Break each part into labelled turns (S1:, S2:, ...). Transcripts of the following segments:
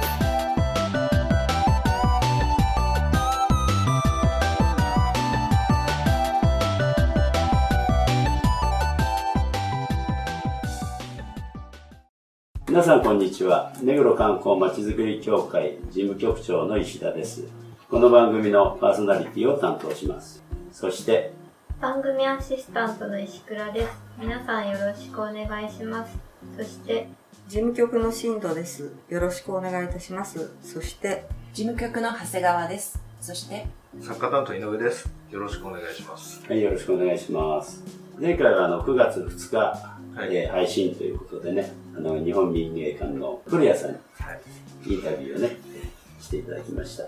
S1: す。
S2: 皆さんこんにちは目黒観光まちづくり協会事務局長の石田ですこの番組のパーソナリティを担当しますそして
S1: 番組アシスタントの石倉です皆さんよろしくお願いしますそして
S3: 事務局の進藤です。よろしくお願いいたします。そして、
S4: 事務局の長谷川です。そして、
S5: 作家担当井上です。よろしくお願いします。
S2: はいよろしくお願いします前回はあの9月2日、
S5: はい
S2: えー配信ということでねあの日本民芸館の古谷さんに
S5: はい。
S2: インタビューをねしていただきました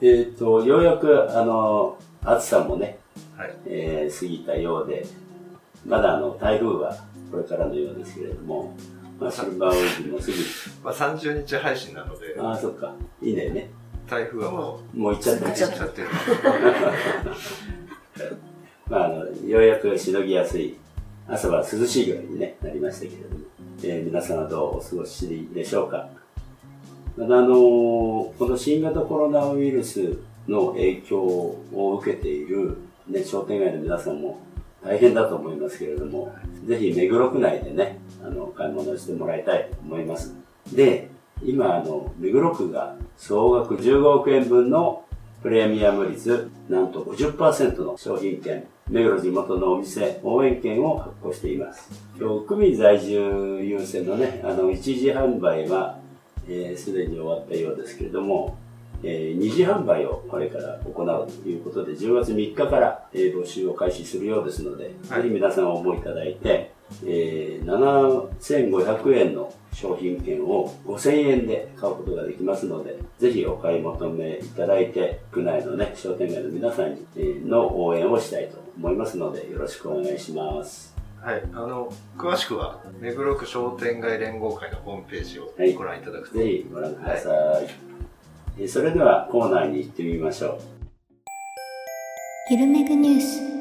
S2: えっ、とようやくあの暑さもね、
S5: はい。
S2: えー過ぎたようでまだあの台風はこれからのようですけれども、まあ、シルバーウィークも過ぎ
S5: まあ、30日配信なので、
S2: ああそっかいいんだよね
S5: 台風はも
S2: もう行っちゃった
S5: う、
S2: ね
S5: 行っちゃってる。
S2: まあ、あのようやくしのぎやすい朝は涼しいぐらいに、ね、なりましたけれども、えー皆さんはどうお過ごしでしょうか？またあのこの新型コロナウイルスの影響を受けている、ね、商店街の皆さんも大変だと思いますけれどもぜひ目黒区内でねあの買い物してもらいたいと思います。で今あの目黒区が総額15億円分のプレミアム率なんと50%の商品券目黒地元のお店応援券を発行しています。今日区民在住優先のねあの一時販売はえーすで、に終わったようですけれども、えー二次販売をこれから行うということで10月3日から、えー募集を開始するようですので、
S5: はい
S2: ぜひ皆さん応募いただいて、えー7500円の商品券を5000円で買うことができますので、ぜひお買い求めいただいて、区内のね、商店街の皆さんにえーの応援をしたいと思いますので、よろしくお願いします。
S5: はい。あの、詳しくは、目黒区商店街連合会のホームページを
S2: はい
S5: ご覧いただくと。
S2: ぜひご覧ください。えーそれではコーナーに行ってみましょう。
S1: ゆるめぐニュース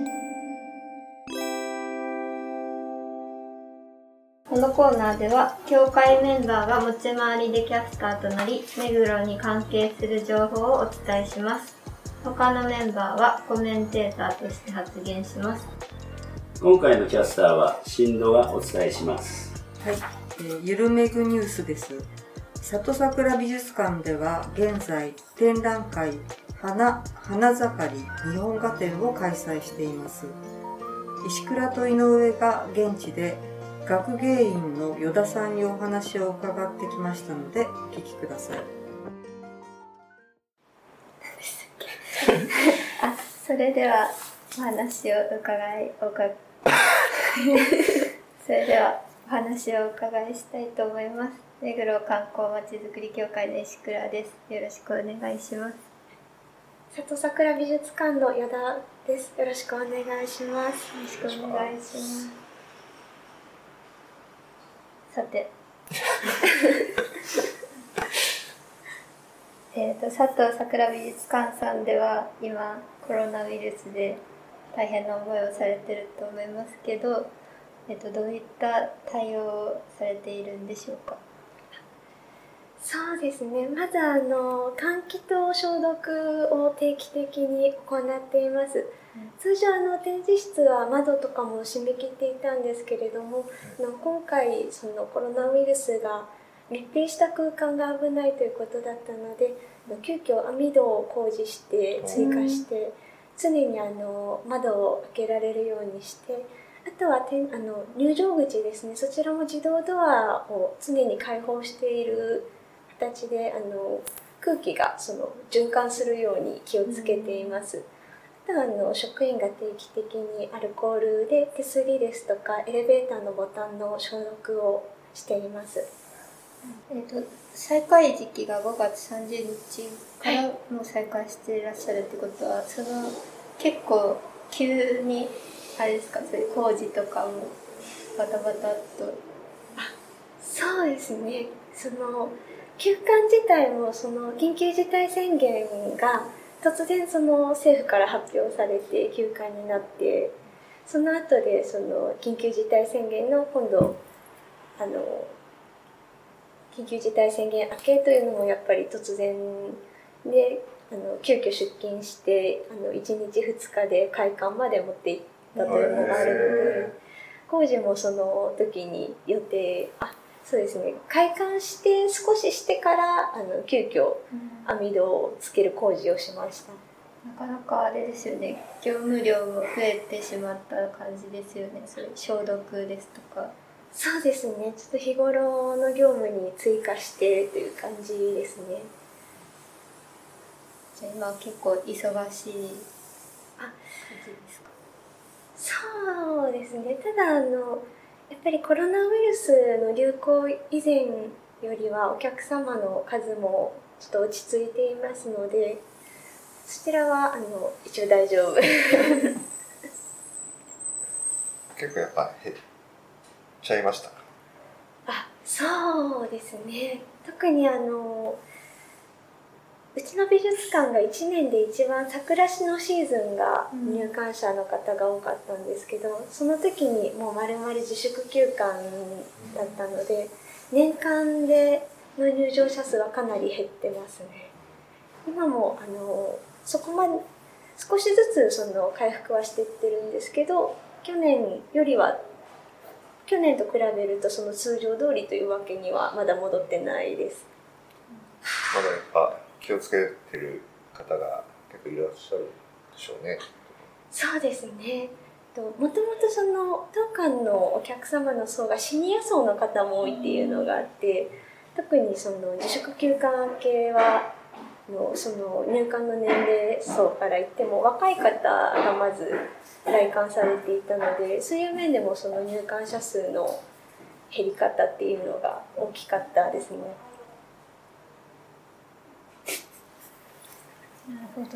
S1: このコーナーでは協会メンバーが持ち回りでキャスターとなり目黒に関係する情報をお伝えします他のメンバーはコメンテーターとして発言します
S2: 今回のキャスターは新藤がお伝えします。
S3: はい、えーゆるめぐニュースです。里桜美術館では現在展覧会花花盛り日本画展を開催しています。石倉と井上が現地で学芸員の依田さんにお話を伺ってきましたのでお聞きください。
S1: あそれではお話を伺いおかそれではお話をお伺いしたいと思います目黒観光まちづくり協会の石倉ですよろしくお願いします
S6: 里桜美術館の依田です。よろしくお願いします。
S1: よろしくお願いします。さて。えと、佐藤桜美術館さんでは今コロナウイルスで大変な思いをされてると思いますけど、えっと、どういった対応をされているんでしょうか？
S6: そうですね。まずあの換気と消毒を定期的に行っています。通常あの展示室は窓とかも閉め切っていたんですけれども、あの今回そのコロナウイルスが密閉した空間が危ないということだったので、あの急遽網戸を工事して追加して、常にあの窓を開けられるようにして、あとはてんあの入場口ですね、そちらも自動ドアを常に開放している形であの空気がその循環するように気をつけています。あとはあの職員が定期的にアルコールで手すりですとかエレベーターのボタンの消毒をしています。
S1: えっと再開時期が5月30日からもう再開していらっしゃるってことは、その結構急にあれですか？そういう工事とかもバタバタっと
S6: そそうですね。その休館自体もその緊急事態宣言が突然その政府から発表されて休館になってその後でその緊急事態宣言の今度あの緊急事態宣言明けというのもやっぱり突然であの急遽出勤してあの1日2日で会館まで持って行ったというのがあるので。工事もその時に予定あそうですね。開館して少ししてからあの急遽網戸をつける工事をしました。
S1: なかなかあれですよね。業務量も増えてしまった感じですよね。それ消毒ですとか。
S6: そうですね。ちょっと日頃の業務に追加してという感じですね。
S1: じゃあ今結構忙しい感じですか？
S6: そうですね。ただあのやっぱりコロナウイルスの流行以前よりはお客様の数もちょっと落ち着いていますのでそちらはあの一応大丈夫。
S5: 結構やっぱ減っちゃいました
S6: あそうですね。特にあのうちの美術館が1年で一番桜師のシーズンが入館者の方が多かったんですけど、その時にもうまるまる自粛休館だったので年間での入場者数はかなり減ってますね。今もあのそこまで少しずつその回復はしていってるんですけど去年よりは去年と比べるとその通常通りというわけにはまだ戻ってないです。
S5: まだやっぱ気をつけてる方が結構いらっしゃるでしょうね。
S6: そうですね。もともとその当館のお客様の層がシニア層の方も多いっていうのがあって特にその自粛休館明けはのその入館の年齢層から言っても若い方がまず来館されていたのでそういう面でもその入館者数の減り方っていうのが大きかったですね。
S1: なるほど。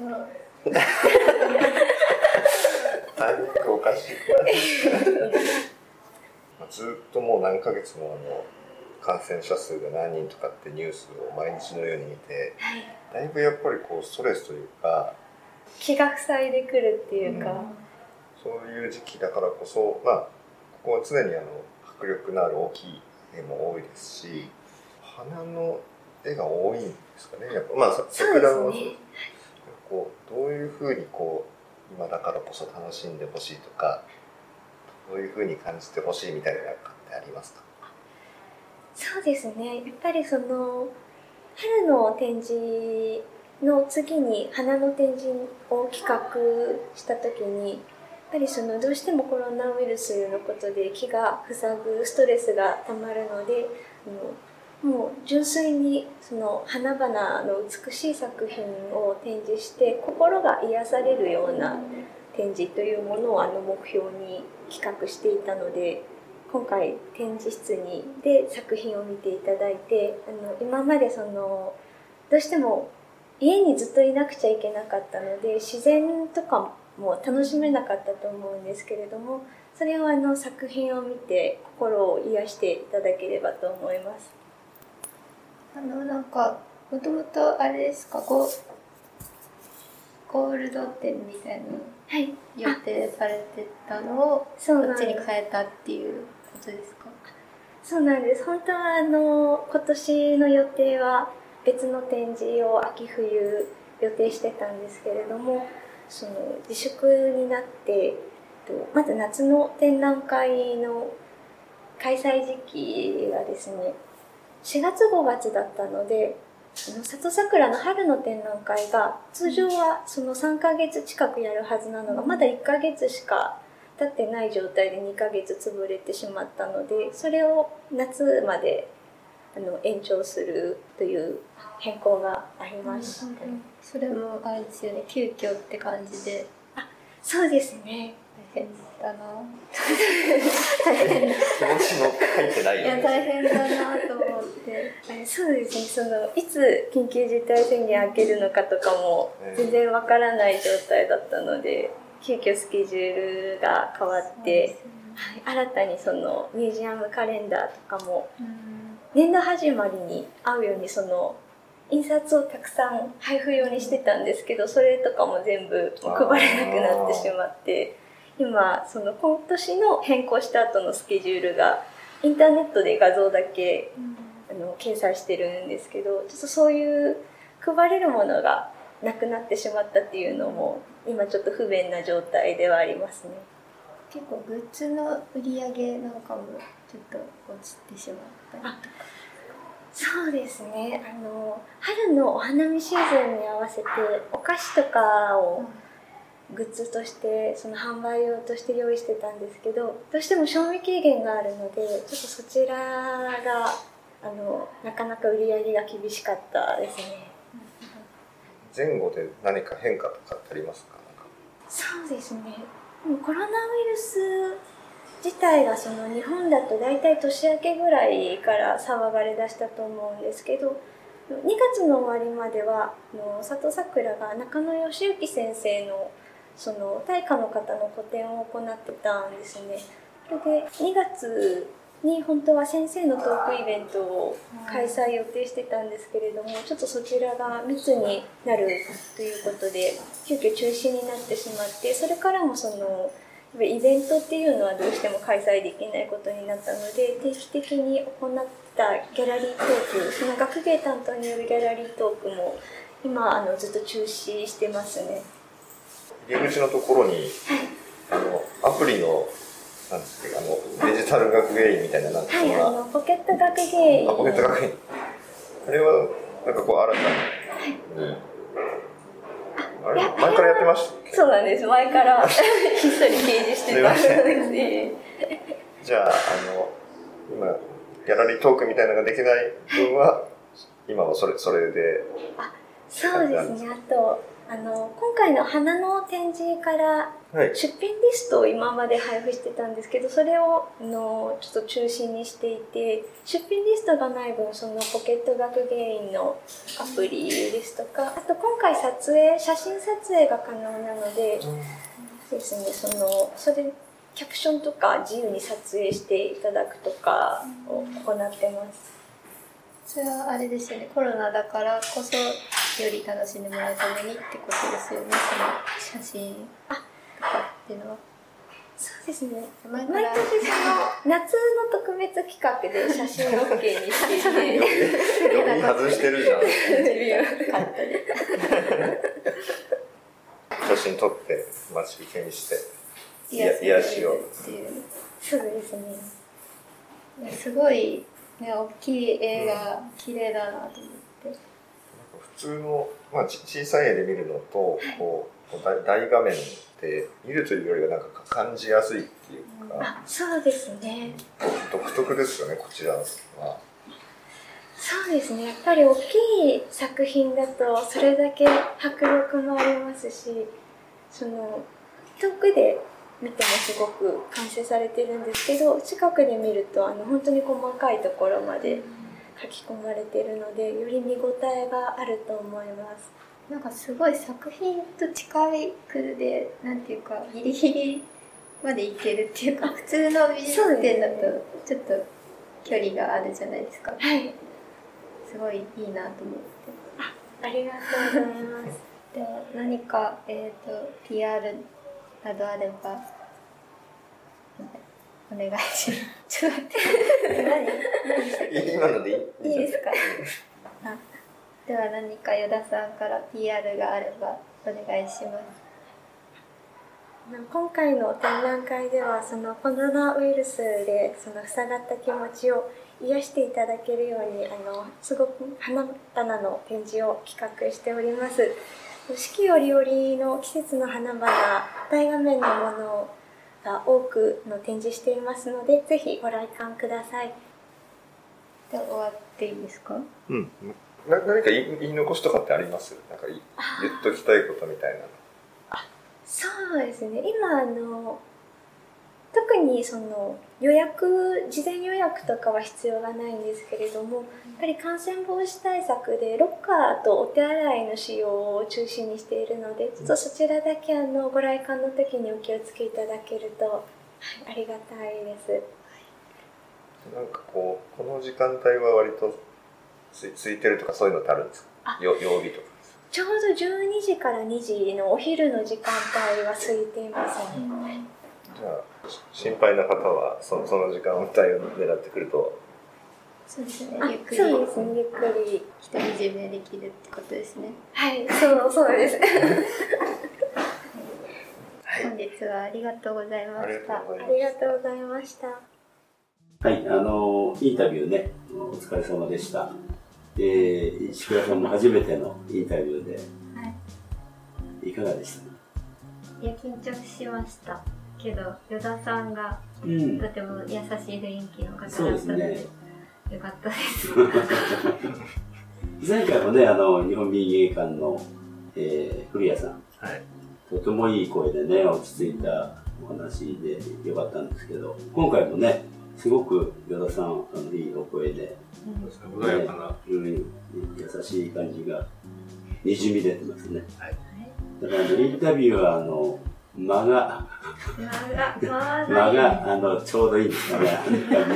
S5: だいぶおかしい。ずっともう何ヶ月もあの感染者数が何人とかってニュースを毎日のように見て、だいぶやっぱりこうストレスというか
S6: 気が塞いでくるっていうか、うん、
S5: そういう時期だからこそまあここは常にあの迫力のある大きい絵も多いですし花の絵が多いんですかね。やっぱまあ桜の、ね、こうどういうふうにこう今だからこそ楽しんでほしいとかどういうふうに感じてほしいみたいなのってありますか？
S6: そうですね。やっぱりその春の展示の次に花の展示を企画した時にやっぱりそのどうしてもコロナウイルスのことで気が塞ぐストレスがたまるのであのもう純粋にその花々の美しい作品を展示して心が癒されるような展示というものをあの目標に企画していたので今回展示室にで作品を見ていただいてあの今までそのどうしても家にずっといなくちゃいけなかったので自然とかも楽しめなかったと思うんですけれどもそれをあの作品を見て心を癒していただければと思います。
S1: あのなんかもともとあれですか？ゴゴールド店みたいな
S6: はい。
S1: 予定されてたのをこっちに変えたっていうことですか？
S6: そうなんです。本当はあの今年の予定は別の展示を秋冬予定してたんですけれどもその自粛になってまず夏の展覧会の開催時期がですね4月5月だったので里桜の春の展覧会が通常はその3ヶ月近くやるはずなのがまだ1ヶ月しか経ってない状態で2ヶ月潰れてしまったのでそれを夏まであの延長するという変更がありました、
S1: それもあれですよね。急遽って感じで。
S6: あそうですね。
S1: 大変。だな
S5: 大変。気持ちの書いてないよ、
S1: ね、いや大変だなと思って
S6: そうですね。そのいつ緊急事態宣言明けるのかとかも全然わからない状態だったので、急遽スケジュールが変わって、ね、はい、新たにそのミュージアムカレンダーとかも年度始まりに合うようにその印刷をたくさん配布用にしてたんですけどそれとかも全部配れなくなってしまって今その今年の変更した後のスケジュールがインターネットで画像だけあの掲載してるんですけどちょっとそういう配れるものがなくなってしまったっていうのも今ちょっと不便な状態ではありますね。
S1: 結構グッズの売り上げなんかもちょっと落ちてしまったりとか。
S6: そうですね。あの春のお花見シーズンに合わせてお菓子とかをグッズとしてその販売用として用意してたんですけどどうしても賞味期限があるのでちょっとそちらがあのなかなか売り上げが厳しかったですね。
S5: 前後で何か変化とかってありますか？
S6: そうですね。コロナウイルス自体がその日本だと大体年明けぐらいから騒がれ出したと思うんですけど2月の終わりまではあの佐藤さくらが中野義行先生のその大家の方の個展を行ってたんですね。それで2月に本当は先生のトークイベントを開催予定してたんですけれどもちょっとそちらが密になるということで急遽中止になってしまってそれからもそのイベントっていうのはどうしても開催できないことになったので定期的に行ったギャラリートークその学芸担当によるギャラリートークも今あのずっと中止してますね。
S5: 入り口のところにあのアプリのなんですかあのデジタル学芸員みたいななんか
S6: はい、あのポケット学芸員。
S5: あポケット学園あれはなんかこう新たに、あれ前からやってました
S6: そうなんです。前からひっそり掲示してたんで。すね
S5: じゃああの今ギャラリートークみたいなのができない分は今はそれそれで。
S6: そうですね。あとあの今回の花の展示から
S5: はい
S6: 出品リストを今まで配布してたんですけどそれをあのちょっと中心にしていて出品リストがない分そのポケット学芸員のアプリですとかあと今回撮影写真撮影が可能なのでですねそのそれキャプションとか自由に撮影していただくとかを行ってます。
S1: それはあれですよねコロナだからこそより楽しんでもらうためにってことですよねその写真とかっていうのは。
S6: そうですね。毎年その夏の特別企画で写真 OK にしていて
S5: 読み外してるじゃん写真撮って待ち受けにしていや癒しを
S1: っていう。
S6: そうですね。
S1: すごいね大きい映画綺麗だなと思って。
S5: 普通の、まあ、ち小さい絵で見るのとこう大大画面で見るというよりはなんか感じやすいっていうか、
S6: あそうですね。
S5: 独特ですよねこちらは。
S6: そうですね。やっぱり大きい作品だとそれだけ迫力もありますしその遠くで見てもすごく完成されてるんですけど近くで見るとあの本当に細かいところまで書き込まれてるのでより見応えがあると思います。
S1: なんかすごい作品と近いくでなんていうかギリギリまでいけるっていうか普通の美術展だとちょっと距離があるじゃないですか。
S6: はい、
S1: すごいいいなと思って。
S6: ありがとうございます。
S1: では何か、えー、と PR などあればお願いします。ちょっと待って。何
S5: 今のでいい？
S1: いいですか？あでは何か依田さんから PR があればお願いします。
S6: 今回の展覧会ではそのコロナウイルスでその塞がった気持ちを癒していただけるようにあのすごく花々の展示を企画しております。四季折々の季節の花々大画面のものが多くの展示していますのでぜひご来館ください。
S1: で終わっていいですか？
S5: うん、な何か言い言い残しとかってあります？なんかい言っときたいことみたいな
S6: そうですね。今あの特にその予約事前予約とかは必要がないんですけれどもやっぱり感染防止対策でロッカーとお手洗いの使用を中心にしているのでちょっとそちらだけあのご来館の時にお気をつけいただけると、はい、ありがたいです。
S5: なんかこうこの時間帯は割とつ空いてるとかそういうのってあるんですか？
S6: あ
S5: よ曜日とか
S6: ちょうど12時から2時のお昼の時間帯は空いていますね。
S5: じゃあし心配な方はそその時間帯を狙ってくると。
S1: そうですね。
S6: あ
S1: ゆっくり。
S6: そうですね、ゆっくり。
S1: 独り占めできるってことですね。
S6: はい、そう、そうです。
S1: 本日はありがとうございました。
S6: ありがとうございました。
S2: はい、あの、インタビューね、お疲れ様でした。で、石倉さんも初めてのインタビューで、い。かがでした？か
S1: いや緊張しましたけど依田さんが
S2: うん。
S1: とても優しい雰囲気の方だった
S2: そうです
S1: ので
S2: ね。
S1: よかったです。
S2: 前回もね、あの、日本民芸館の、えー、古谷さん、
S5: はい。
S2: とてもいい声でね、落ち着いたお話でよかったんですけど、今回もね、すごく依田さん、あの、いいお声で、
S5: 穏やかな。
S2: うん、優しい感じがにじみ出てますね。
S5: はい。
S2: だからあのインタビューはあの間が
S1: 間が
S2: 間があのちょうどいいんですかね。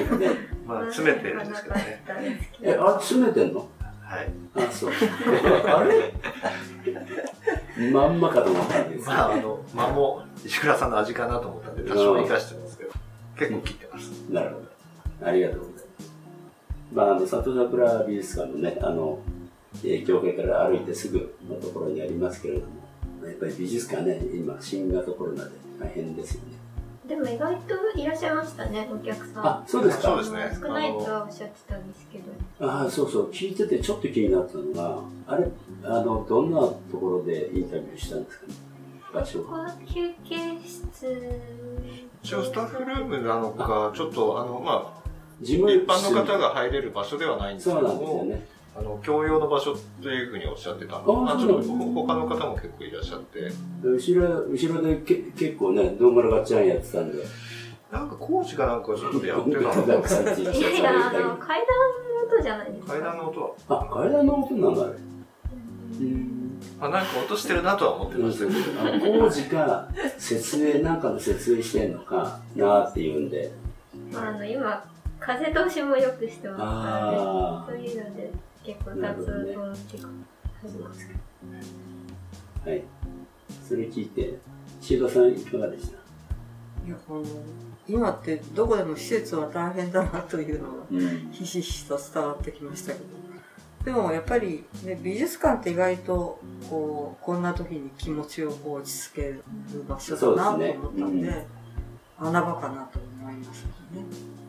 S5: まあ詰めてるんですけどね
S2: え、あ詰めてんの？
S5: はい
S2: あ、そう。あれ？まんまかと思ったんですけど。
S5: まああの間も石倉さんの味かなと思ったんで多少生かしてますけど結構切ってます
S2: なるほど。ありがとうございます。まあ、あの、里桜美術館のね、あの、えー教会から歩いてすぐのところにありますけれども、やっぱり美術館ね、今、新型コロナで大変ですよね。
S1: でも意外といらっしゃいましたねお客さん。
S2: あ、そうですか？
S5: そうですね。
S1: 少ないとはおっしゃってたんですけど。
S2: ああ、そうそう、聞いててちょっと気になったのが、あれ、あの、どんなところでインタビューしたんですか？ね場所。
S1: ここは休憩室。
S5: 一応スタッフルームなのかちょっとあのま
S2: 自分
S5: あ一般の方が入れる場所ではないんですけど
S2: そうなんですよ
S5: も
S2: ね。
S5: あの共用の場所というふうにおっしゃってた
S2: あ
S5: のでまあちょっと他の方も結構いらっしゃって。
S2: 後ろ、後ろでけ結構ね、どんがらがっちゃんやってたんで。
S5: なんか工事かなんかちょっとでやってたの
S1: いやいやあの階段の音じゃないですか
S5: 階段の音は。
S2: あ、階段の音なんだ、あれ。うん。
S5: あなんか音してるなとは思ってましたけど
S2: あの工事か設営なんかの設営してんのかなっていうんで。
S1: まあ、あの今風通しも良くしてますからね。
S2: あ
S1: そういうので結構雑音っていうか始まる
S2: あはい。それ聞いて椎戸さんいかがでした？
S3: いや、あの、今ってどこでも施設は大変だなというのが
S2: うん。
S3: ひしひしと伝わってきましたけど。でもやっぱり、ね、美術館って意外とこうこんな時に気持ちをこう落ち着ける場所だなと思ったんで
S2: そうです
S3: 穴場かなと思いましたね。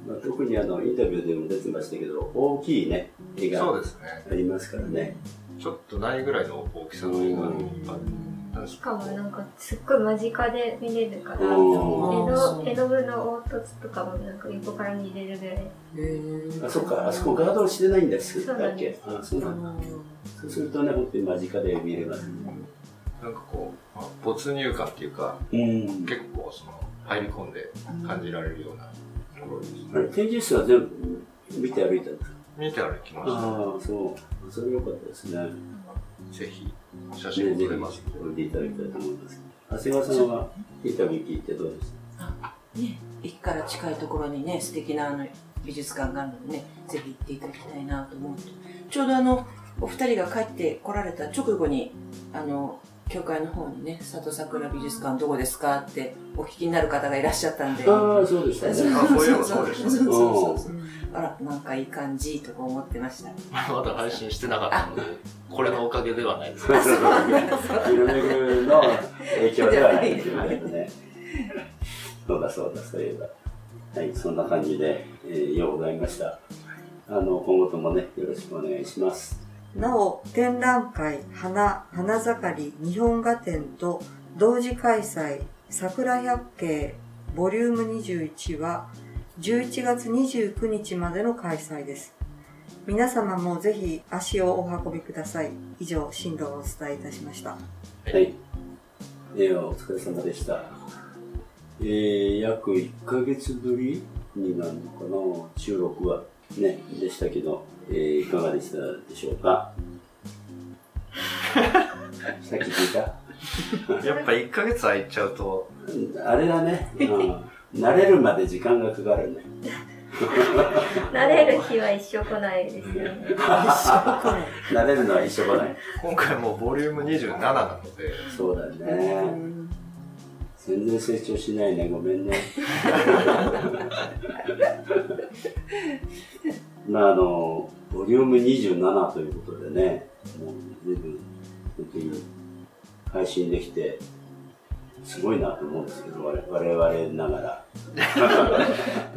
S2: まあ、特にあのインタビューでも出てましたけど大きいね絵が
S5: そうですね。
S2: ありますからね。
S5: ちょっとないぐらいの大きさの絵がある
S1: しかもなんかすっごい間近で見れるから絵
S2: うん。
S1: の絵の具の凹凸とかもなんか横から見れるぐらい。
S2: あそっかあそこガードしてないんです。
S1: そうなんで
S2: だっけ？あそうなんだ。
S3: あ
S2: そうするとね本当に間近で見れます。ね
S5: なんかこう、まあ、没入感っていうか
S2: うん。
S5: 結構その入り込んで感じられるようなところです
S2: あれ展示室は全部見て歩いたんですか？
S5: 見て歩きまし
S2: ああそう。それ良かったですね。
S5: たぜひ写
S2: ね
S5: 真も
S2: ぜ
S5: 撮れます。
S2: ひ撮っていただきたいと思います。長谷川さんは？インタビュー聞いてどうでし
S4: ね、駅から近いところにね、素敵なあの美術館があるのでね、ぜひ行っていただきたいなと思って。ちょうどあの、お二人が帰って来られた直後に、あの、教会の方にね、里桜美術館どこですかってお聞きになる方がいらっしゃったんで。
S2: たああそうでしたね
S5: あそうそうでした
S4: そう
S5: ね
S4: そうそうそうあら、なんかいい感じとか思ってました。
S5: まだ配信してなかったのでこれのおかげではないです
S2: そうそうゆるめぐの影響ではないですよね。そうだそうだ、そういえば。はい、そんな感じで、えー、ようございました。あの、今後ともね、よろしくお願いします。
S3: なお、展覧会、花、花盛り、日本画展と同時開催、桜百景、ボリューム21は、11月29日までの開催です。皆様もぜひ足をお運びください。以上、進路をお伝えいたしました。
S2: はい。えー、お疲れ様でした。えー、約1ヶ月ぶりになるのかな、収録は。ね、でしたけど、えー、いかがでしたでしょうか？さっき聞いた？
S5: やっぱ1ヶ月空いちゃうと
S2: あれだね、うん、慣れるまで時間がかかるね。
S7: 慣れる日は一生来ないですよね。
S2: 慣れるのは一緒来ない。
S5: 今回もうボリューム27なので、
S2: そうだよね。全然成長しないね。ごめんね。まあ、あの、ボリューム27ということでね、もう随分、本当に配信できて、すごいなと思うんですけど、我我々ながら。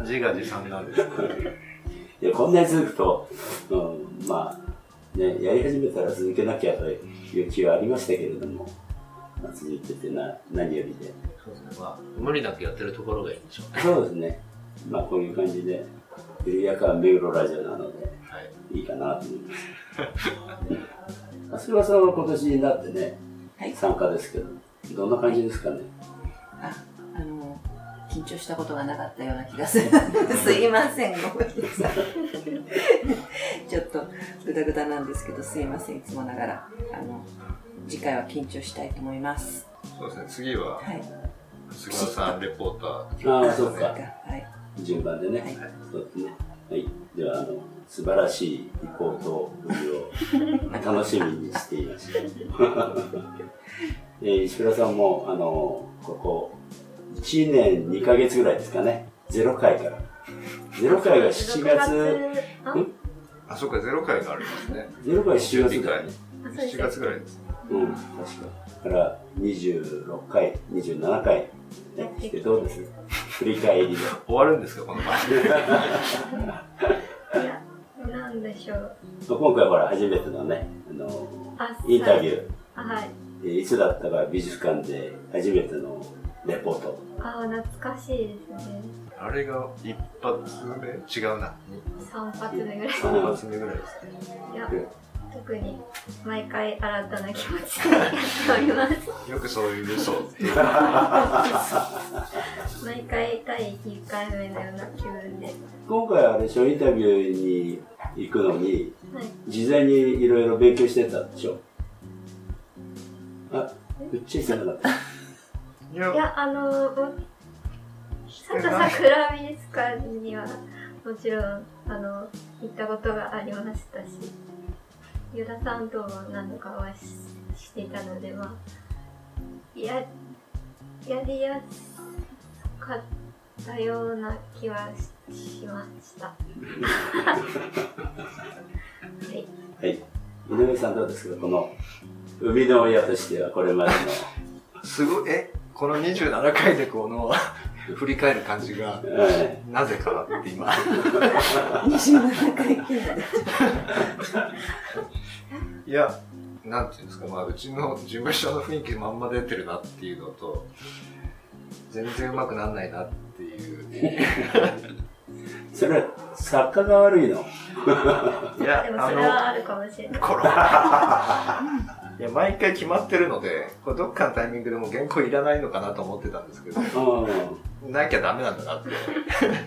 S5: 自画自賛なんですけど、
S2: いや、こんなに続くと、うん、まあ、ね、やり始めたら続けなきゃという気はありましたけれども、まあ、続いててな、何よりで。
S8: そ。まあ、無理なくやってるところがいいんでしょうね。
S2: そうですね。まあ、こういう感じで、緩やか目黒ラジオなので、
S8: はい。
S2: いいかなと思います。それはその今年になってね、
S4: はい
S2: 参加ですけど、どんな感じですかね？
S4: あ、あの、緊張したことがなかったような気がする。すいません、ごめんなさい。ちょっとグダグダなんですけど、すいません、いつもながら。あの、次回は緊張したいと思います。
S5: そうですね、次は
S4: はい。
S5: 杉野さんレポーター。
S2: ああ、そうか。
S4: はい。
S2: 順番でね。
S4: はい
S2: そうですね。はい。では、あの、素晴らしいリポートを 楽しみにしていました。えー石倉さんも、あの、ここ、1年2ヶ月ぐらいですかね。0回から。0回が7月、
S7: あ
S2: ん？
S5: あ、そっか、0回がありますね。
S2: 0回7月だよね。
S5: 7
S7: あそうです
S5: 月ぐらいですね。
S2: うん、確か。から、26回、27回、ね、してどうです？振り返りで。
S5: 終わるんですか、この番組。
S7: いや、なんでしょう。
S2: 今回ほら、初めてのね、あの、
S7: あ
S2: インタビュー。
S7: あ、はい。
S2: えーいつだったか美術館で初めてのレポート。
S7: あ、懐かしいですね。
S5: あれが一発目？違うな。
S7: 3発目ぐらい。
S5: 3発目ぐらいですね。
S7: いや、特に毎回新たな気持ちでやっております。
S5: よくそういう嘘を。
S7: 毎回第9回目のような気分で。
S2: 今回あれでしょ、インタビューに行くのに、
S7: はい。
S2: 事前にいろいろ勉強してたでしょ。あ、言っちゃいけなかった。
S5: い
S7: いや、あの、も佐藤桜美術館にはもちろん、あの、行ったことがありましたし、ユダさんとも何度かお会いししていたので、まあ、や、やりやすかったような気はししました。はい。
S2: はい。井上さんどうですかこの、生みの親としてはこれまで
S5: すごい、え、この27回でこの、振り返る感じが、なぜかって今。
S4: 27回記念で。
S5: いや、なんていうんですか、まあ、うちの事務所の雰囲気まんま出てるなっていうのと、全然うまくなんないなっていう。
S2: えそれは作家が悪いの？
S5: いや
S7: でもそれはあるかもしれない。
S5: これいや、毎回決まってるので、これどっかのタイミングでもう原稿いらないのかなと思ってたんですけど、
S2: う
S5: なきゃダメなんだなっ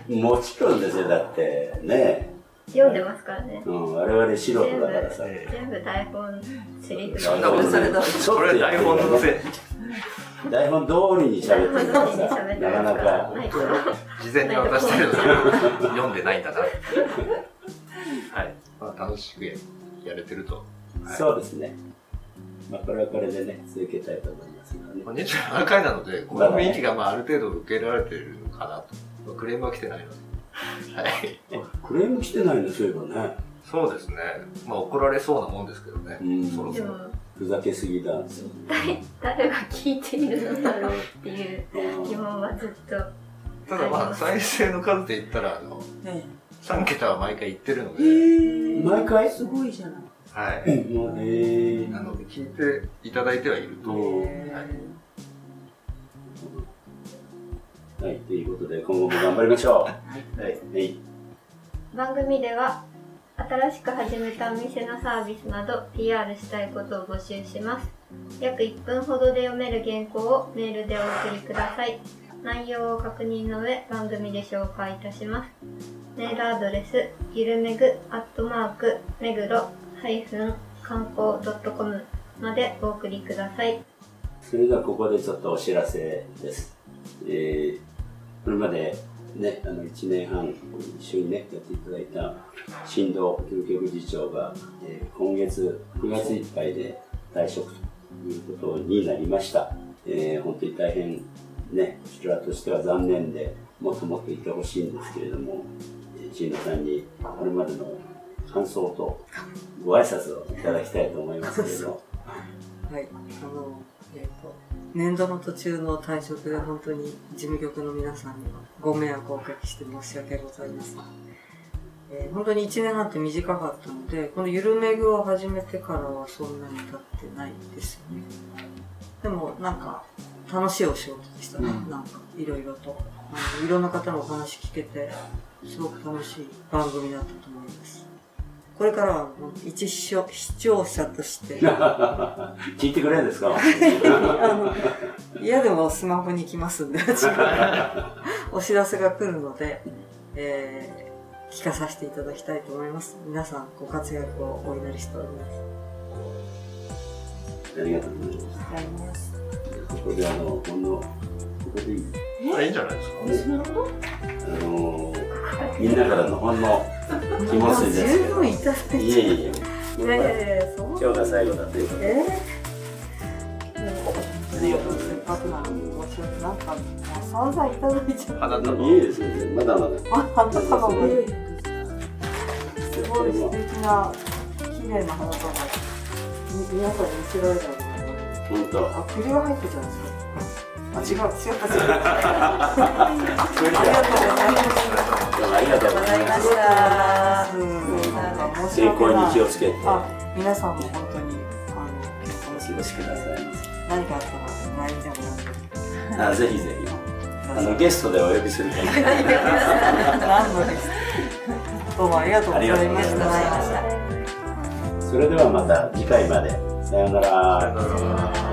S5: て。
S2: ん。もちろんですよ。だって、ね、
S7: 読んでますからね。
S2: うん、我々素人だからさ。
S7: 全部台本、セリフ
S5: そんなこと
S4: された？
S2: ちょっ
S5: ことれ台本のせい。
S2: 台本通りに喋ってるからさ、
S7: 喋って
S2: なかなか。
S7: はい。
S5: 事前に渡してるのに読んでないんだな。はい。まあ、楽しくやれてると。はい
S2: そうですね。まあ、これはこれでね、続けたいと思いますがね
S5: ま。あ27回なので、この雰囲気がまあある程度受けられてるのかなと。まあクレームは来てないので。はい。
S2: クレーム来てないの、そういえばね。
S5: そうですね。まあ怒られそうなもんですけどね。
S2: うん
S5: そろそろ。
S2: ふざけすぎだ。
S7: 誰誰が聞いているのだろうっていう疑問はずっと。
S5: ただまあ再生の数で言ったら、あの、
S4: ね
S5: 3桁は毎回言ってるの
S4: え
S5: で、
S4: ー
S2: 毎回？
S4: すごいじゃない。
S5: はい。
S2: もうえ
S5: なので聞いていただいてはいると。
S2: うん
S5: はい
S2: はい、ということで、今後も頑張りましょう。はい。はい。
S7: 番組では、新しく始めたお店のサービスなど PR したいことを募集します。約1分ほどで読める原稿をメールでお送りください。内容を確認の上、番組で紹介いたします。メールアドレス、ゆるめぐ、アットマーク、めぐろ、ハイフン、観光 .com までお送りください。
S2: それではここでちょっとお知らせです。えー、これまでね、あの1年半一緒にね、やっていただいた新藤教局次長が、えー今月9月いっぱいで退職ということになりました。えー本当に大変ね、こちらとしては残念で、もっともっといてほしいんですけれども、えー、椎名さんにこれまでの感想とご挨拶をいただきたいと思いますけれど。
S3: はい、あの、えっ、と、年度の途中の退職で本当に事務局の皆さんにはご迷惑をおかけして申し訳ございません。えー本当に1年半って短かったので、このゆるめぐを始めてからはそんなに経ってないですよね。でもなんか楽しいお仕事でしたね。なんかいろいろと。いろんな方のお話聞けて、すごく楽しい番組だったと思います。これからは一視聴視聴者として、
S2: 聞いてくれるんですか？
S3: あの、嫌でもスマホに来ますんで、お知らせが来るので、えー聞かさせていただきたいと思います。皆さんご活躍をお祈りしております。
S2: ありがとうございます。ここであの、ほんの、ここでいい？
S7: あいいんじゃないですか。
S2: あのみんなからのほんの気持ちですけど。
S3: 十分いただいて。
S2: いえいえ。
S3: いやいやいや、そう。
S2: 今日が最後だということで。
S3: え
S2: ありがとうござい
S3: せっかくなんか、散々いただいちゃっ
S7: 花束。
S2: いいですね。まだまだ。
S3: あ、花束もすごい素敵な、綺麗な花束、皆さんに見せられたのかな。
S2: 本当。
S3: あ、栗が入ってたんですか？あ、違う、違った、違った。
S2: あ
S3: りがとうございます。
S2: ありがとうございまし
S3: あ
S2: た。
S3: りがとうございます。
S2: 健康に気をつけて、
S3: 皆さんも本当に、あの、
S2: お過ごしくださいま。
S3: 何かあったら、LINE でもなんで。
S2: あぜひぜひ。あの、ゲストでお呼びす。るかもしれない。
S3: 何のです。どうもありがとうございました。
S2: それではまた次回まで。さよう。
S7: なら